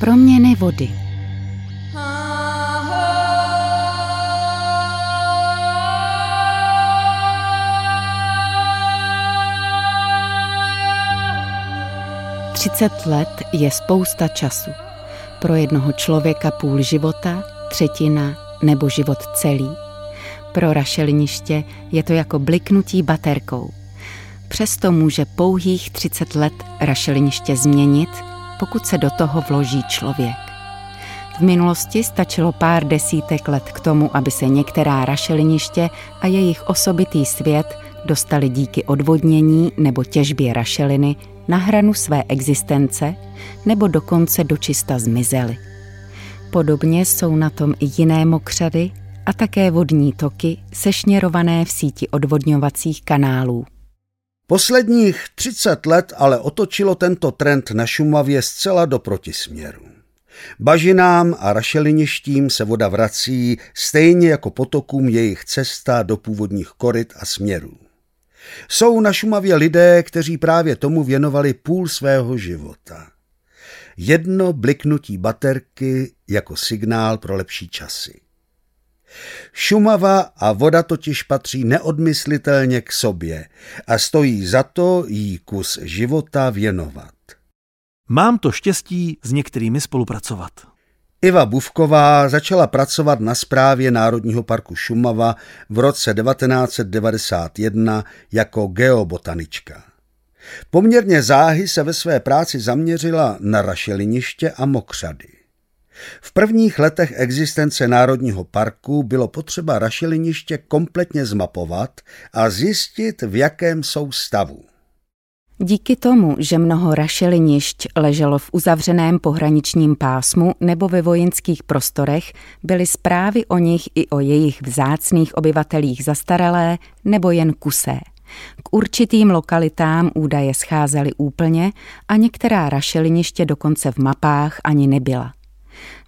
Proměny vody Třicet let je spousta času. Pro jednoho člověka půl života, třetina nebo život celý. Pro rašeliniště je to jako bliknutí baterkou. Přesto může pouhých 30 let rašeliniště změnit, pokud se do toho vloží člověk. V minulosti stačilo pár desítek let k tomu, aby se některá rašeliniště a jejich osobitý svět dostali díky odvodnění nebo těžbě rašeliny na hranu své existence nebo dokonce dočista zmizely. Podobně jsou na tom i jiné mokřady a také vodní toky sešněrované v síti odvodňovacích kanálů. Posledních 30 let ale otočilo tento trend na Šumavě zcela do protisměru. Bažinám a rašeliništím se voda vrací stejně jako potokům jejich cesta do původních koryt a směrů. Jsou na Šumavě lidé, kteří právě tomu věnovali půl svého života. Jedno bliknutí baterky jako signál pro lepší časy. Šumava a voda totiž patří neodmyslitelně k sobě a stojí za to jí kus života věnovat. Mám to štěstí s některými spolupracovat. Iva Buvková začala pracovat na správě Národního parku Šumava v roce 1991 jako geobotanička. Poměrně záhy se ve své práci zaměřila na rašeliniště a mokřady. V prvních letech existence Národního parku bylo potřeba rašeliniště kompletně zmapovat a zjistit, v jakém jsou stavu. Díky tomu, že mnoho rašelinišť leželo v uzavřeném pohraničním pásmu nebo ve vojenských prostorech, byly zprávy o nich i o jejich vzácných obyvatelích zastaralé nebo jen kusé. K určitým lokalitám údaje scházely úplně a některá rašeliniště dokonce v mapách ani nebyla.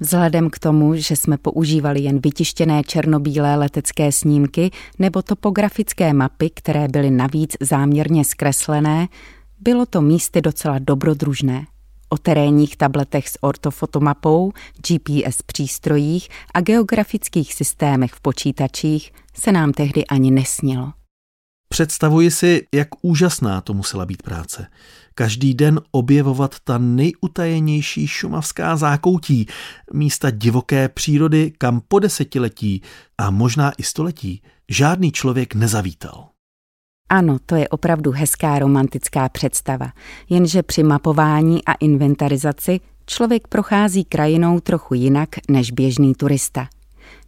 Vzhledem k tomu, že jsme používali jen vytištěné černobílé letecké snímky nebo topografické mapy, které byly navíc záměrně zkreslené, bylo to místy docela dobrodružné. O terénních tabletech s ortofotomapou, GPS přístrojích a geografických systémech v počítačích se nám tehdy ani nesnilo. Představuji si, jak úžasná to musela být práce. Každý den objevovat ta nejutajenější šumavská zákoutí, místa divoké přírody, kam po desetiletí a možná i století žádný člověk nezavítal. Ano, to je opravdu hezká romantická představa, jenže při mapování a inventarizaci člověk prochází krajinou trochu jinak než běžný turista.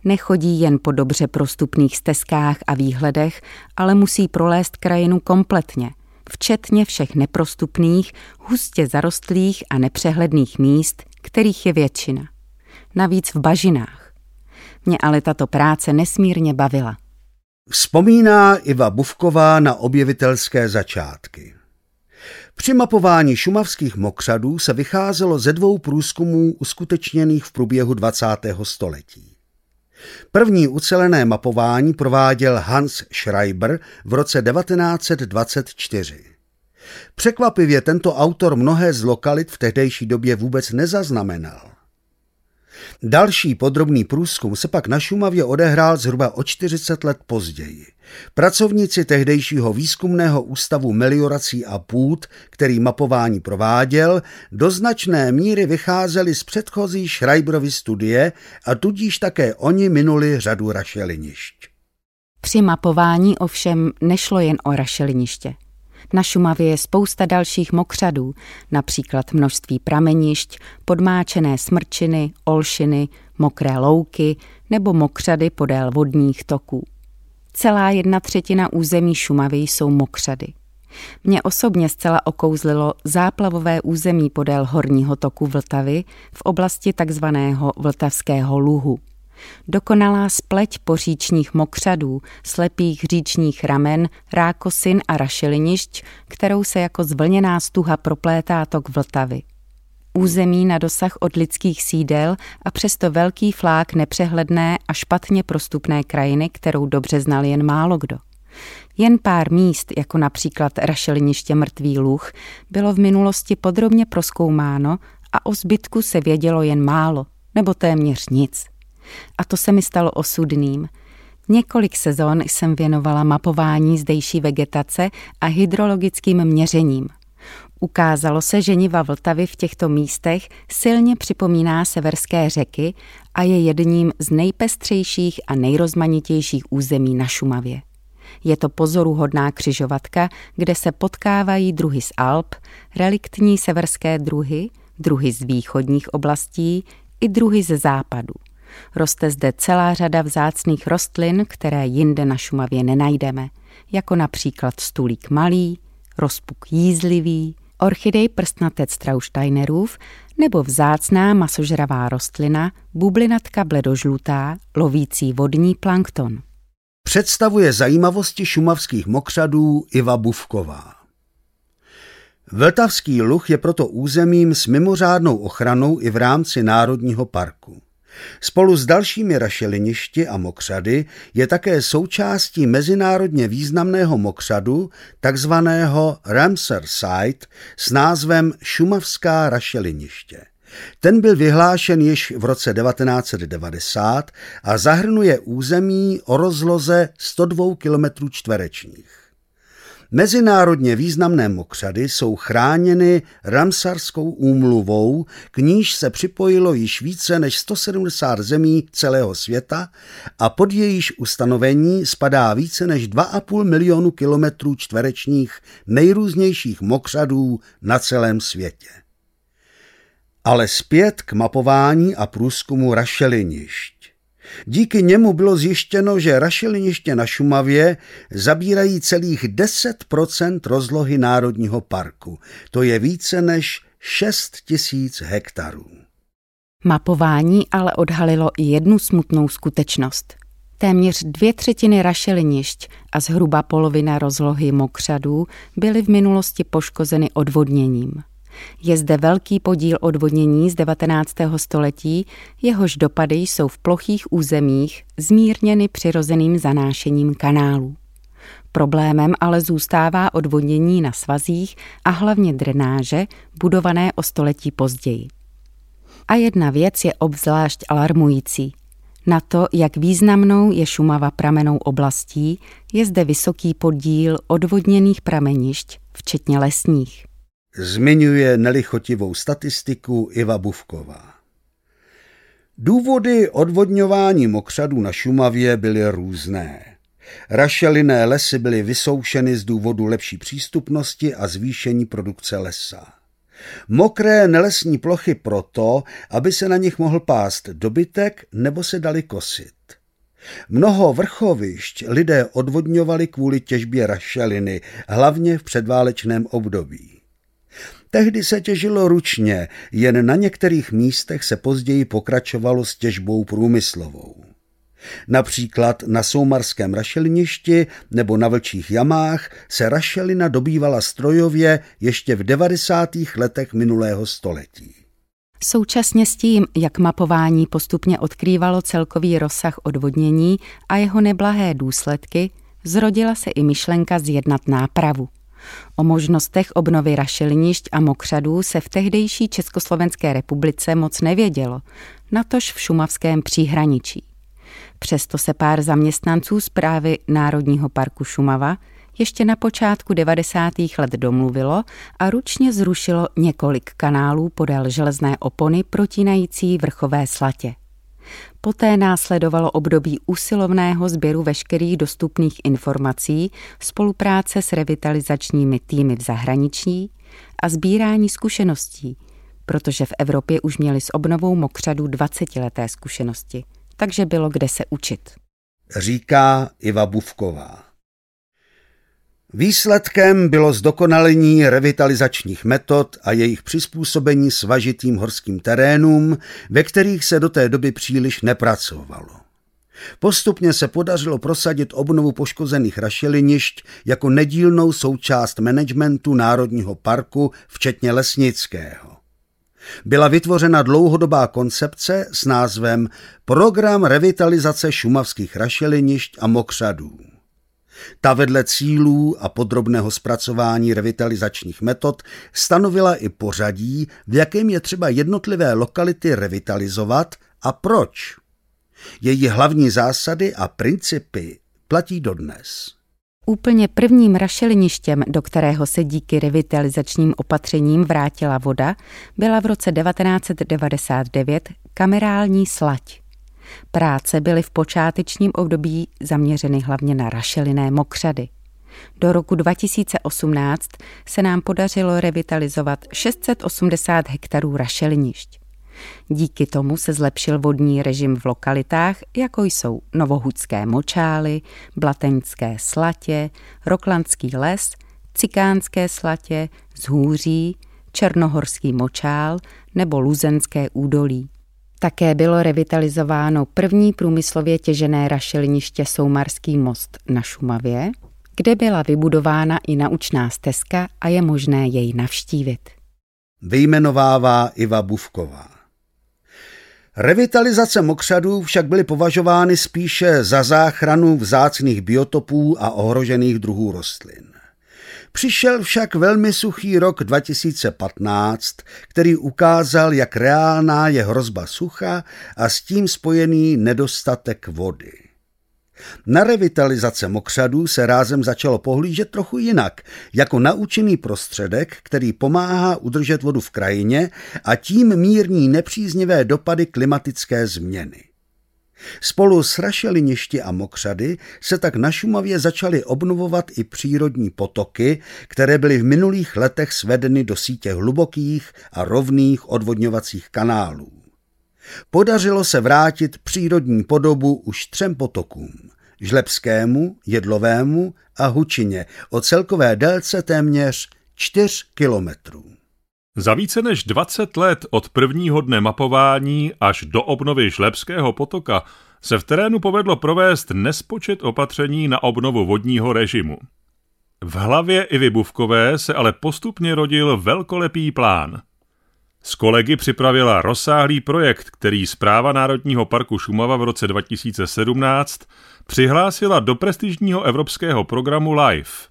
Nechodí jen po dobře prostupných stezkách a výhledech, ale musí prolézt krajinu kompletně, včetně všech neprostupných, hustě zarostlých a nepřehledných míst, kterých je většina. Navíc v bažinách. Mě ale tato práce nesmírně bavila. Vzpomíná Iva Buvková na objevitelské začátky. Při mapování šumavských mokřadů se vycházelo ze dvou průzkumů uskutečněných v průběhu 20. století. První ucelené mapování prováděl Hans Schreiber v roce 1924. Překvapivě tento autor mnohé z lokalit v tehdejší době vůbec nezaznamenal. Další podrobný průzkum se pak na Šumavě odehrál zhruba o 40 let později. Pracovníci tehdejšího výzkumného ústavu meliorací a půd, který mapování prováděl, do značné míry vycházeli z předchozí Schreiberovy studie a tudíž také oni minuli řadu rašelinišť. Při mapování ovšem nešlo jen o rašeliniště. Na Šumavě je spousta dalších mokřadů, například množství pramenišť, podmáčené smrčiny, olšiny, mokré louky nebo mokřady podél vodních toků. Celá jedna třetina území Šumavy jsou mokřady. Mě osobně zcela okouzlilo záplavové území podél horního toku Vltavy v oblasti takzvaného Vltavského luhu. Dokonalá spleť poříčních mokřadů, slepých říčních ramen, rákosin a rašelinišť, kterou se jako zvlněná stuha proplétá tok Vltavy. Území na dosah od lidských sídel a přesto velký flák nepřehledné a špatně prostupné krajiny, kterou dobře znal jen málo kdo. Jen pár míst, jako například rašeliniště Mrtvý Luch, bylo v minulosti podrobně proskoumáno a o zbytku se vědělo jen málo, nebo téměř nic. A to se mi stalo osudným. Několik sezon jsem věnovala mapování zdejší vegetace a hydrologickým měřením. Ukázalo se, že niva Vltavy v těchto místech silně připomíná severské řeky a je jedním z nejpestřejších a nejrozmanitějších území na Šumavě. Je to pozoruhodná křižovatka, kde se potkávají druhy z Alp, reliktní severské druhy, druhy z východních oblastí i druhy ze západu. Roste zde celá řada vzácných rostlin, které jinde na Šumavě nenajdeme, jako například stulík malý, rozpuk jízlivý, orchidej prstnatec Trausteinerův nebo vzácná masožravá rostlina bublinatka bledožlutá, lovící vodní plankton. Představuje zajímavosti šumavských mokřadů Iva Buvková. Vltavský luh je proto územím s mimořádnou ochranou i v rámci Národního parku. Spolu s dalšími rašeliništi a mokřady je také součástí mezinárodně významného mokřadu, takzvaného Ramsar Site s názvem Šumavská rašeliniště. Ten byl vyhlášen již v roce 1990 a zahrnuje území o rozloze 102 km čtverečních. Mezinárodně významné mokřady jsou chráněny Ramsarskou úmluvou, k níž se připojilo již více než 170 zemí celého světa a pod jejíž ustanovení spadá více než 2,5 milionu kilometrů čtverečních nejrůznějších mokřadů na celém světě. Ale zpět k mapování a průzkumu rašelinišť. Díky němu bylo zjištěno, že rašeliniště na Šumavě zabírají celých 10% rozlohy Národního parku. To je více než 6 tisíc hektarů. Mapování ale odhalilo i jednu smutnou skutečnost. Téměř dvě třetiny rašelinišť a zhruba polovina rozlohy mokřadů byly v minulosti poškozeny odvodněním. Je zde velký podíl odvodnění z 19. století, jehož dopady jsou v plochých územích zmírněny přirozeným zanášením kanálů. Problémem ale zůstává odvodnění na svazích a hlavně drenáže, budované o století později. A jedna věc je obzvlášť alarmující. Na to, jak významnou je Šumava pramenou oblastí, je zde vysoký podíl odvodněných pramenišť, včetně lesních zmiňuje nelichotivou statistiku Iva Buvková. Důvody odvodňování mokřadů na Šumavě byly různé. Rašelinné lesy byly vysoušeny z důvodu lepší přístupnosti a zvýšení produkce lesa. Mokré nelesní plochy proto, aby se na nich mohl pást dobytek nebo se dali kosit. Mnoho vrchovišť lidé odvodňovali kvůli těžbě rašeliny, hlavně v předválečném období. Tehdy se těžilo ručně, jen na některých místech se později pokračovalo s těžbou průmyslovou. Například na soumarském rašeliništi nebo na vlčích jamách se rašelina dobývala strojově ještě v 90. letech minulého století. Současně s tím, jak mapování postupně odkrývalo celkový rozsah odvodnění a jeho neblahé důsledky, zrodila se i myšlenka zjednat nápravu. O možnostech obnovy rašelinišť a mokřadů se v tehdejší Československé republice moc nevědělo, natož v šumavském příhraničí. Přesto se pár zaměstnanců zprávy Národního parku Šumava ještě na počátku 90. let domluvilo a ručně zrušilo několik kanálů podél železné opony protínající vrchové slatě. Poté následovalo období usilovného sběru veškerých dostupných informací, spolupráce s revitalizačními týmy v zahraničí a sbírání zkušeností, protože v Evropě už měli s obnovou mokřadů 20-leté zkušenosti, takže bylo kde se učit. Říká Iva Buvková. Výsledkem bylo zdokonalení revitalizačních metod a jejich přizpůsobení svažitým horským terénům, ve kterých se do té doby příliš nepracovalo. Postupně se podařilo prosadit obnovu poškozených rašelinišť jako nedílnou součást managementu Národního parku, včetně lesnického. Byla vytvořena dlouhodobá koncepce s názvem Program revitalizace šumavských rašelinišť a mokřadů. Ta vedle cílů a podrobného zpracování revitalizačních metod stanovila i pořadí, v jakém je třeba jednotlivé lokality revitalizovat a proč. Její hlavní zásady a principy platí dodnes. Úplně prvním rašeliništěm, do kterého se díky revitalizačním opatřením vrátila voda, byla v roce 1999 kamerální slať. Práce byly v počátečním období zaměřeny hlavně na rašelinné mokřady. Do roku 2018 se nám podařilo revitalizovat 680 hektarů rašelinišť. Díky tomu se zlepšil vodní režim v lokalitách, jako jsou Novohudské močály, Blateňské slatě, Roklandský les, Cikánské slatě, Zhůří, Černohorský močál nebo Luzenské údolí. Také bylo revitalizováno první průmyslově těžené rašeliniště Soumarský most na Šumavě, kde byla vybudována i naučná stezka a je možné jej navštívit. Vyjmenovává Iva Buvková. Revitalizace mokřadů však byly považovány spíše za záchranu vzácných biotopů a ohrožených druhů rostlin. Přišel však velmi suchý rok 2015, který ukázal, jak reálná je hrozba sucha a s tím spojený nedostatek vody. Na revitalizace mokřadů se rázem začalo pohlížet trochu jinak, jako naučený prostředek, který pomáhá udržet vodu v krajině a tím mírní nepříznivé dopady klimatické změny. Spolu s rašeliništi a mokřady se tak na Šumavě začaly obnovovat i přírodní potoky, které byly v minulých letech svedeny do sítě hlubokých a rovných odvodňovacích kanálů. Podařilo se vrátit přírodní podobu už třem potokům. Žlepskému, Jedlovému a Hučině o celkové délce téměř 4 kilometrů. Za více než 20 let od prvního dne mapování až do obnovy Žlepského potoka se v terénu povedlo provést nespočet opatření na obnovu vodního režimu. V hlavě i Buvkové se ale postupně rodil velkolepý plán. S kolegy připravila rozsáhlý projekt, který zpráva Národního parku Šumava v roce 2017 přihlásila do prestižního evropského programu LIFE.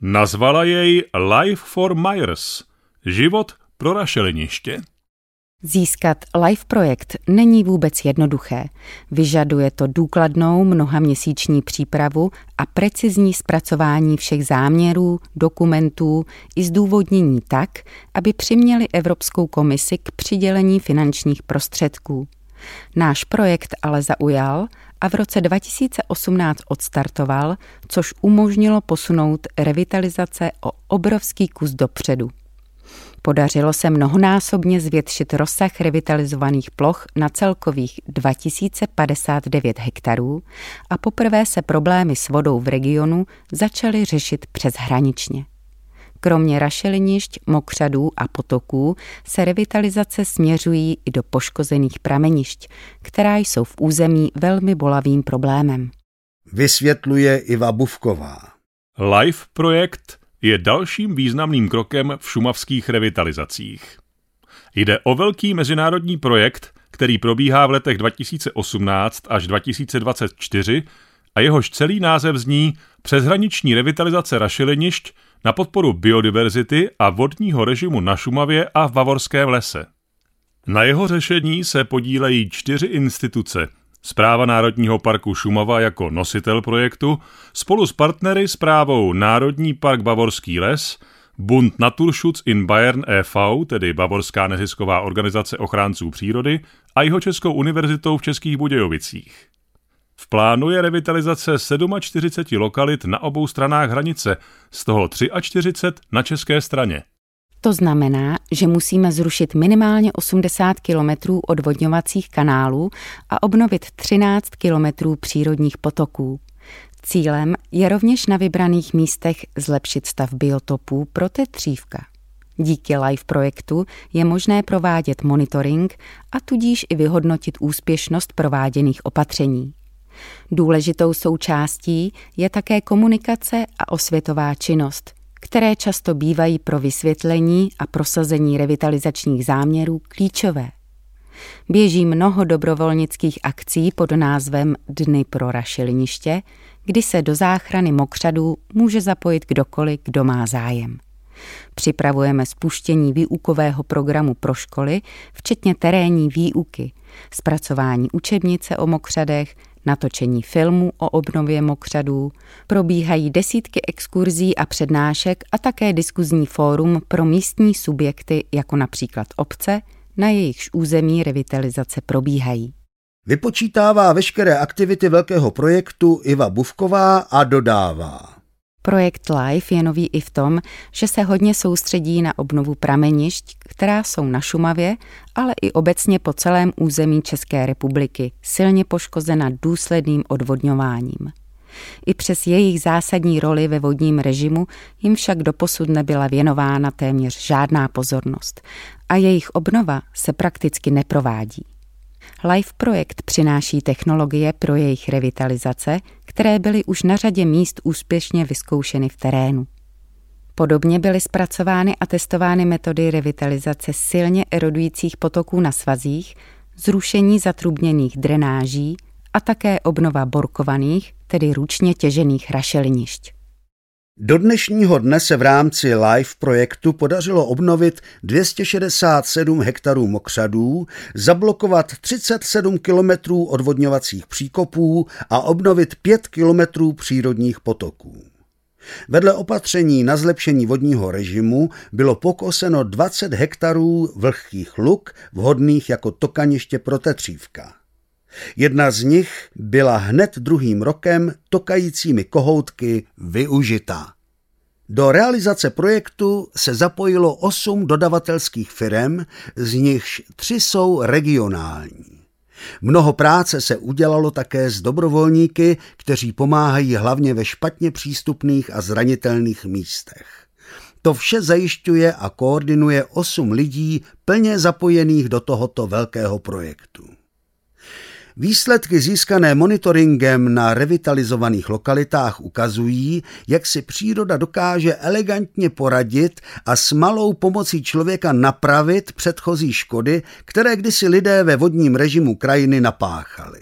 Nazvala jej Life for Myers – Život pro rašeliniště. Získat live projekt není vůbec jednoduché. Vyžaduje to důkladnou mnohaměsíční přípravu a precizní zpracování všech záměrů, dokumentů i zdůvodnění tak, aby přiměli Evropskou komisi k přidělení finančních prostředků. Náš projekt ale zaujal a v roce 2018 odstartoval, což umožnilo posunout revitalizace o obrovský kus dopředu. Podařilo se mnohonásobně zvětšit rozsah revitalizovaných ploch na celkových 2059 hektarů a poprvé se problémy s vodou v regionu začaly řešit přeshraničně. Kromě rašelinišť, mokřadů a potoků se revitalizace směřují i do poškozených pramenišť, která jsou v území velmi bolavým problémem. Vysvětluje Iva Buvková. LIFE projekt je dalším významným krokem v šumavských revitalizacích. Jde o velký mezinárodní projekt, který probíhá v letech 2018 až 2024 a jehož celý název zní Přeshraniční revitalizace rašelinišť na podporu biodiverzity a vodního režimu na Šumavě a v Bavorském lese. Na jeho řešení se podílejí čtyři instituce – Zpráva Národního parku Šumava jako nositel projektu spolu s partnery zprávou Národní park Bavorský les, Bund Naturschutz in Bayern e.V., tedy Bavorská nezisková organizace ochránců přírody, a jeho Českou univerzitou v Českých Budějovicích. V plánu je revitalizace 47 lokalit na obou stranách hranice, z toho 43 na české straně. To znamená, že musíme zrušit minimálně 80 kilometrů odvodňovacích kanálů a obnovit 13 kilometrů přírodních potoků. Cílem je rovněž na vybraných místech zlepšit stav biotopů pro tetřívka. Díky LIFE projektu je možné provádět monitoring a tudíž i vyhodnotit úspěšnost prováděných opatření. Důležitou součástí je také komunikace a osvětová činnost, které často bývají pro vysvětlení a prosazení revitalizačních záměrů klíčové. Běží mnoho dobrovolnických akcí pod názvem Dny pro rašeliniště, kdy se do záchrany mokřadů může zapojit kdokoliv, kdo má zájem. Připravujeme spuštění výukového programu pro školy, včetně terénní výuky, zpracování učebnice o mokřadech, natočení filmu o obnově mokřadů, probíhají desítky exkurzí a přednášek a také diskuzní fórum pro místní subjekty, jako například obce, na jejichž území revitalizace probíhají. Vypočítává veškeré aktivity velkého projektu Iva Buvková a dodává. Projekt LIFE je nový i v tom, že se hodně soustředí na obnovu pramenišť, která jsou na Šumavě, ale i obecně po celém území České republiky, silně poškozena důsledným odvodňováním. I přes jejich zásadní roli ve vodním režimu jim však doposud nebyla věnována téměř žádná pozornost a jejich obnova se prakticky neprovádí. LIFE projekt přináší technologie pro jejich revitalizace, které byly už na řadě míst úspěšně vyzkoušeny v terénu. Podobně byly zpracovány a testovány metody revitalizace silně erodujících potoků na svazích, zrušení zatrubněných drenáží a také obnova borkovaných, tedy ručně těžených rašelinišť. Do dnešního dne se v rámci LIFE projektu podařilo obnovit 267 hektarů mokřadů, zablokovat 37 kilometrů odvodňovacích příkopů a obnovit 5 kilometrů přírodních potoků. Vedle opatření na zlepšení vodního režimu bylo pokoseno 20 hektarů vlhkých luk, vhodných jako tokaniště pro tetřívka. Jedna z nich byla hned druhým rokem tokajícími kohoutky využita. Do realizace projektu se zapojilo osm dodavatelských firm, z nichž tři jsou regionální. Mnoho práce se udělalo také s dobrovolníky, kteří pomáhají hlavně ve špatně přístupných a zranitelných místech. To vše zajišťuje a koordinuje osm lidí plně zapojených do tohoto velkého projektu. Výsledky získané monitoringem na revitalizovaných lokalitách ukazují, jak si příroda dokáže elegantně poradit a s malou pomocí člověka napravit předchozí škody, které kdysi lidé ve vodním režimu krajiny napáchali.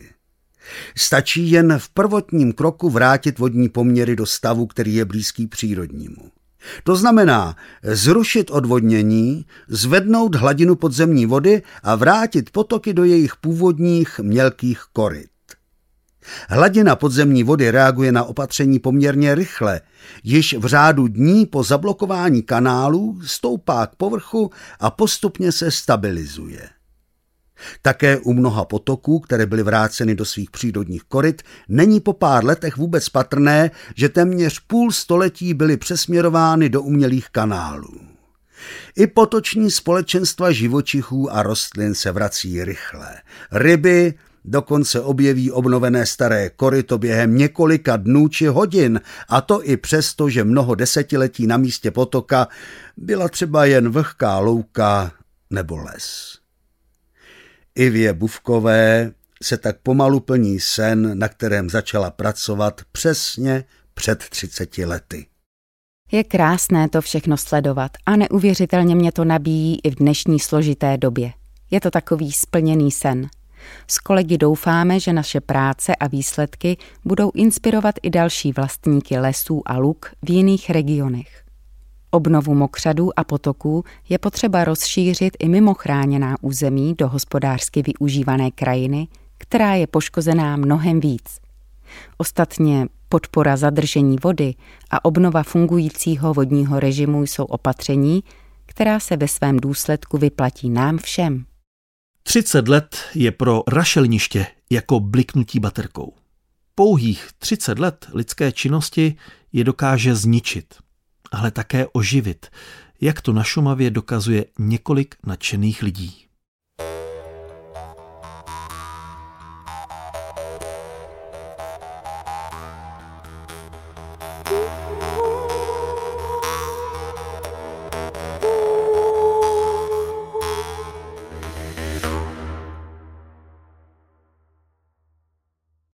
Stačí jen v prvotním kroku vrátit vodní poměry do stavu, který je blízký přírodnímu. To znamená zrušit odvodnění, zvednout hladinu podzemní vody a vrátit potoky do jejich původních mělkých koryt. Hladina podzemní vody reaguje na opatření poměrně rychle. Již v řádu dní po zablokování kanálů stoupá k povrchu a postupně se stabilizuje. Také u mnoha potoků, které byly vráceny do svých přírodních koryt, není po pár letech vůbec patrné, že téměř půl století byly přesměrovány do umělých kanálů. I potoční společenstva živočichů a rostlin se vrací rychle. Ryby dokonce objeví obnovené staré koryto během několika dnů či hodin, a to i přesto, že mnoho desetiletí na místě potoka byla třeba jen vlhká louka nebo les. Ivě Buvkové se tak pomalu plní sen, na kterém začala pracovat přesně před 30 lety. Je krásné to všechno sledovat a neuvěřitelně mě to nabíjí i v dnešní složité době. Je to takový splněný sen. S kolegy doufáme, že naše práce a výsledky budou inspirovat i další vlastníky lesů a luk v jiných regionech. Obnovu mokřadů a potoků je potřeba rozšířit i mimo chráněná území do hospodářsky využívané krajiny, která je poškozená mnohem víc. Ostatně podpora zadržení vody a obnova fungujícího vodního režimu jsou opatření, která se ve svém důsledku vyplatí nám všem. 30 let je pro rašelniště jako bliknutí baterkou. Pouhých 30 let lidské činnosti je dokáže zničit ale také oživit, jak to na Šumavě dokazuje několik nadšených lidí.